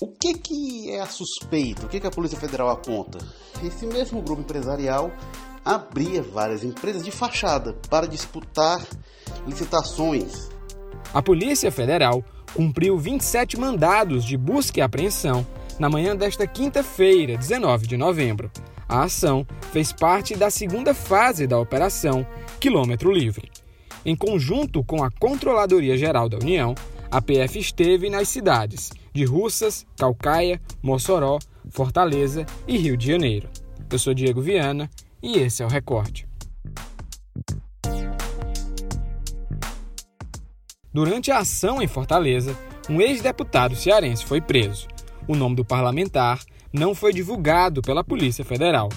O que, que é a suspeita? O que, que a Polícia Federal aponta? Esse mesmo grupo empresarial abria várias empresas de fachada para disputar licitações. A Polícia Federal cumpriu 27 mandados de busca e apreensão na manhã desta quinta-feira, 19 de novembro. A ação fez parte da segunda fase da Operação Quilômetro Livre. Em conjunto com a Controladoria Geral da União, a PF esteve nas cidades de Russas, Calcaia, Mossoró, Fortaleza e Rio de Janeiro. Eu sou Diego Viana e esse é o Recorte. Durante a ação em Fortaleza, um ex-deputado cearense foi preso. O nome do parlamentar não foi divulgado pela Polícia Federal.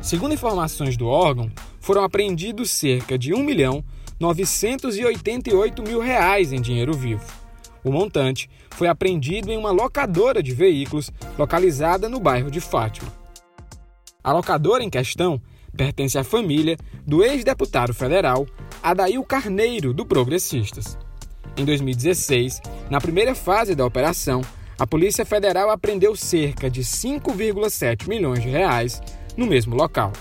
Segundo informações do órgão, foram apreendidos cerca de 1 milhão 988 mil reais em dinheiro vivo. O montante foi apreendido em uma locadora de veículos localizada no bairro de Fátima. A locadora em questão pertence à família do ex-deputado federal Adail Carneiro, do Progressistas. Em 2016, na primeira fase da operação, a Polícia Federal apreendeu cerca de 5,7 milhões de reais no mesmo local.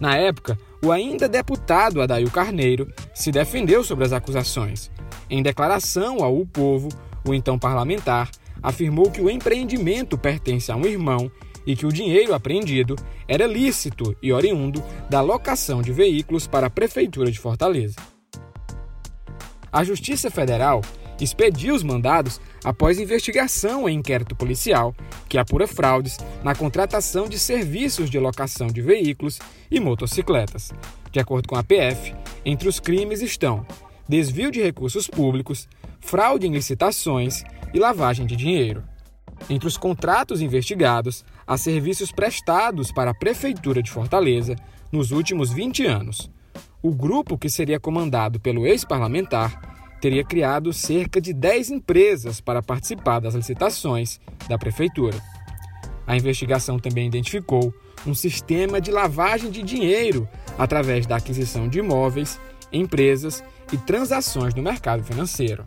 Na época, o ainda deputado Adail Carneiro se defendeu sobre as acusações em declaração ao Povo, o então parlamentar afirmou que o empreendimento pertence a um irmão e que o dinheiro apreendido era lícito e oriundo da locação de veículos para a Prefeitura de Fortaleza. A Justiça Federal expediu os mandados após investigação em inquérito policial que apura fraudes na contratação de serviços de locação de veículos e motocicletas. De acordo com a PF, entre os crimes estão desvio de recursos públicos, fraude em licitações e lavagem de dinheiro. Entre os contratos investigados, há serviços prestados para a Prefeitura de Fortaleza nos últimos 20 anos. O grupo, que seria comandado pelo ex-parlamentar, teria criado cerca de 10 empresas para participar das licitações da Prefeitura. A investigação também identificou um sistema de lavagem de dinheiro através da aquisição de imóveis, empresas e transações no mercado financeiro.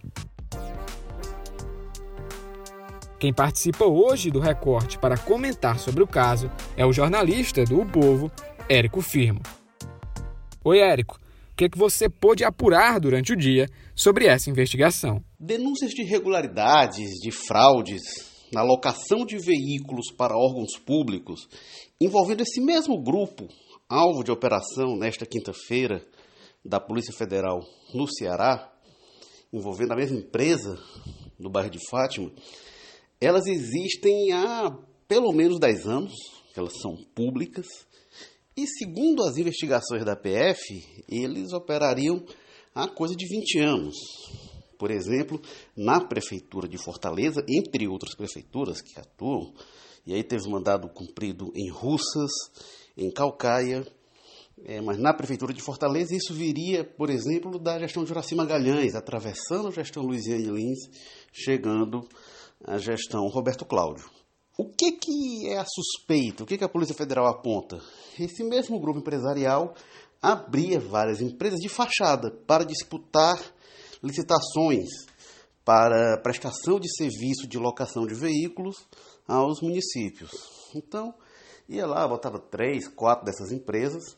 Quem participa hoje do recorte para comentar sobre o caso é o jornalista do o Povo, Érico Firmo. Oi, Érico. O que, é que você pôde apurar durante o dia sobre essa investigação? Denúncias de irregularidades, de fraudes na locação de veículos para órgãos públicos envolvendo esse mesmo grupo, alvo de operação nesta quinta-feira, da Polícia Federal no Ceará, envolvendo a mesma empresa no bairro de Fátima, elas existem há pelo menos 10 anos, elas são públicas, e segundo as investigações da PF, eles operariam há coisa de 20 anos. Por exemplo, na prefeitura de Fortaleza, entre outras prefeituras que atuam, e aí teve mandado cumprido em Russas, em Calcaia, é, mas na Prefeitura de Fortaleza, isso viria, por exemplo, da gestão de Juraci Magalhães, atravessando a gestão Luiziane Lins, chegando à gestão Roberto Cláudio. O que, que é a suspeita? O que, que a Polícia Federal aponta? Esse mesmo grupo empresarial abria várias empresas de fachada para disputar licitações para prestação de serviço de locação de veículos aos municípios. Então, ia lá, botava três, quatro dessas empresas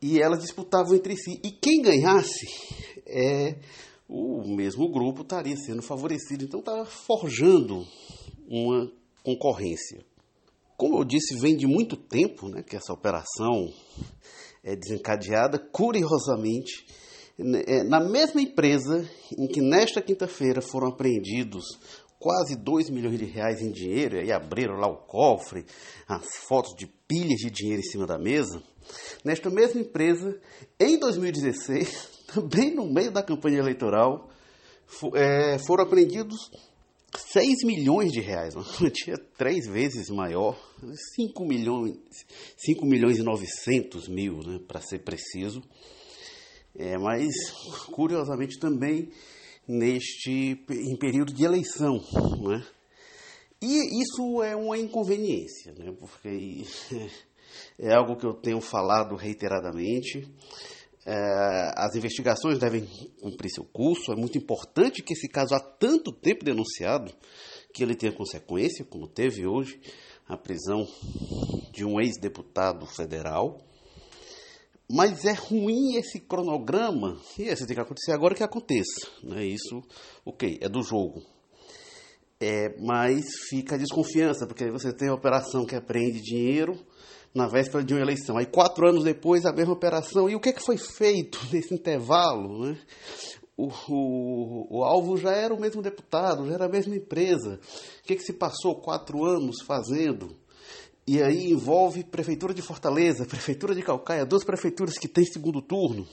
e elas disputavam entre si. E quem ganhasse, é, o mesmo grupo estaria sendo favorecido. Então estava forjando uma concorrência. Como eu disse, vem de muito tempo né, que essa operação é desencadeada, curiosamente, né, é, na mesma empresa em que nesta quinta-feira foram apreendidos quase 2 milhões de reais em dinheiro, e abriram lá o cofre, as fotos de pilhas de dinheiro em cima da mesa, Nesta mesma empresa, em 2016, também no meio da campanha eleitoral, é, foram apreendidos 6 milhões de reais, uma quantia três vezes maior, 5 milhões, 5 milhões e 900 mil, né, para ser preciso. É, mas, curiosamente, também neste em período de eleição. Né? E isso é uma inconveniência, né? porque é algo que eu tenho falado reiteradamente. É, as investigações devem cumprir seu curso. É muito importante que esse caso, há tanto tempo denunciado, que ele tenha consequência, como teve hoje a prisão de um ex-deputado federal. Mas é ruim esse cronograma, e esse tem que acontecer agora que aconteça. Né? Isso, ok, é do jogo. É, mas fica a desconfiança, porque aí você tem a operação que apreende dinheiro na véspera de uma eleição. Aí, quatro anos depois, a mesma operação. E o que, é que foi feito nesse intervalo? Né? O, o, o, alvo já era o mesmo deputado, já era a mesma empresa. O que, é que se passou quatro anos fazendo? E aí envolve Prefeitura de Fortaleza, Prefeitura de Calcaia, duas prefeituras que têm segundo turno.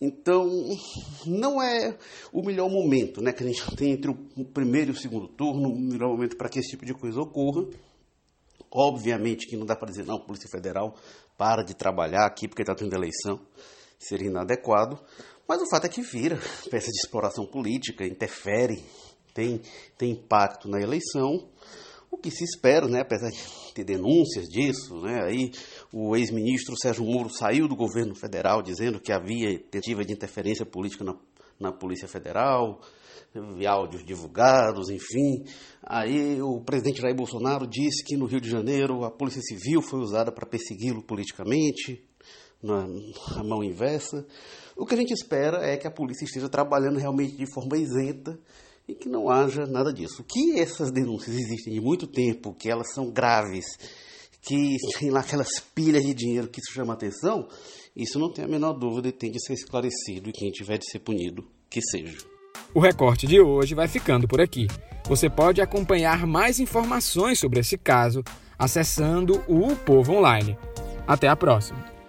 Então, não é o melhor momento né, que a gente tem entre o primeiro e o segundo turno, o melhor momento para que esse tipo de coisa ocorra. Obviamente que não dá para dizer, não, Polícia Federal para de trabalhar aqui porque está tendo eleição, seria inadequado. Mas o fato é que vira peça de exploração política, interfere, tem, tem impacto na eleição. Que se espera, né, apesar de ter denúncias disso, né, aí o ex-ministro Sérgio Moro saiu do governo federal dizendo que havia tentativa de interferência política na, na Polícia Federal, áudios divulgados, enfim. Aí o presidente Jair Bolsonaro disse que no Rio de Janeiro a Polícia Civil foi usada para persegui-lo politicamente, na, na mão inversa. O que a gente espera é que a polícia esteja trabalhando realmente de forma isenta e que não haja nada disso. Que essas denúncias existem de muito tempo, que elas são graves, que tem lá aquelas pilhas de dinheiro que isso chama atenção, isso não tem a menor dúvida e tem de ser esclarecido e quem tiver de ser punido, que seja. O recorte de hoje vai ficando por aqui. Você pode acompanhar mais informações sobre esse caso acessando o Povo Online. Até a próxima!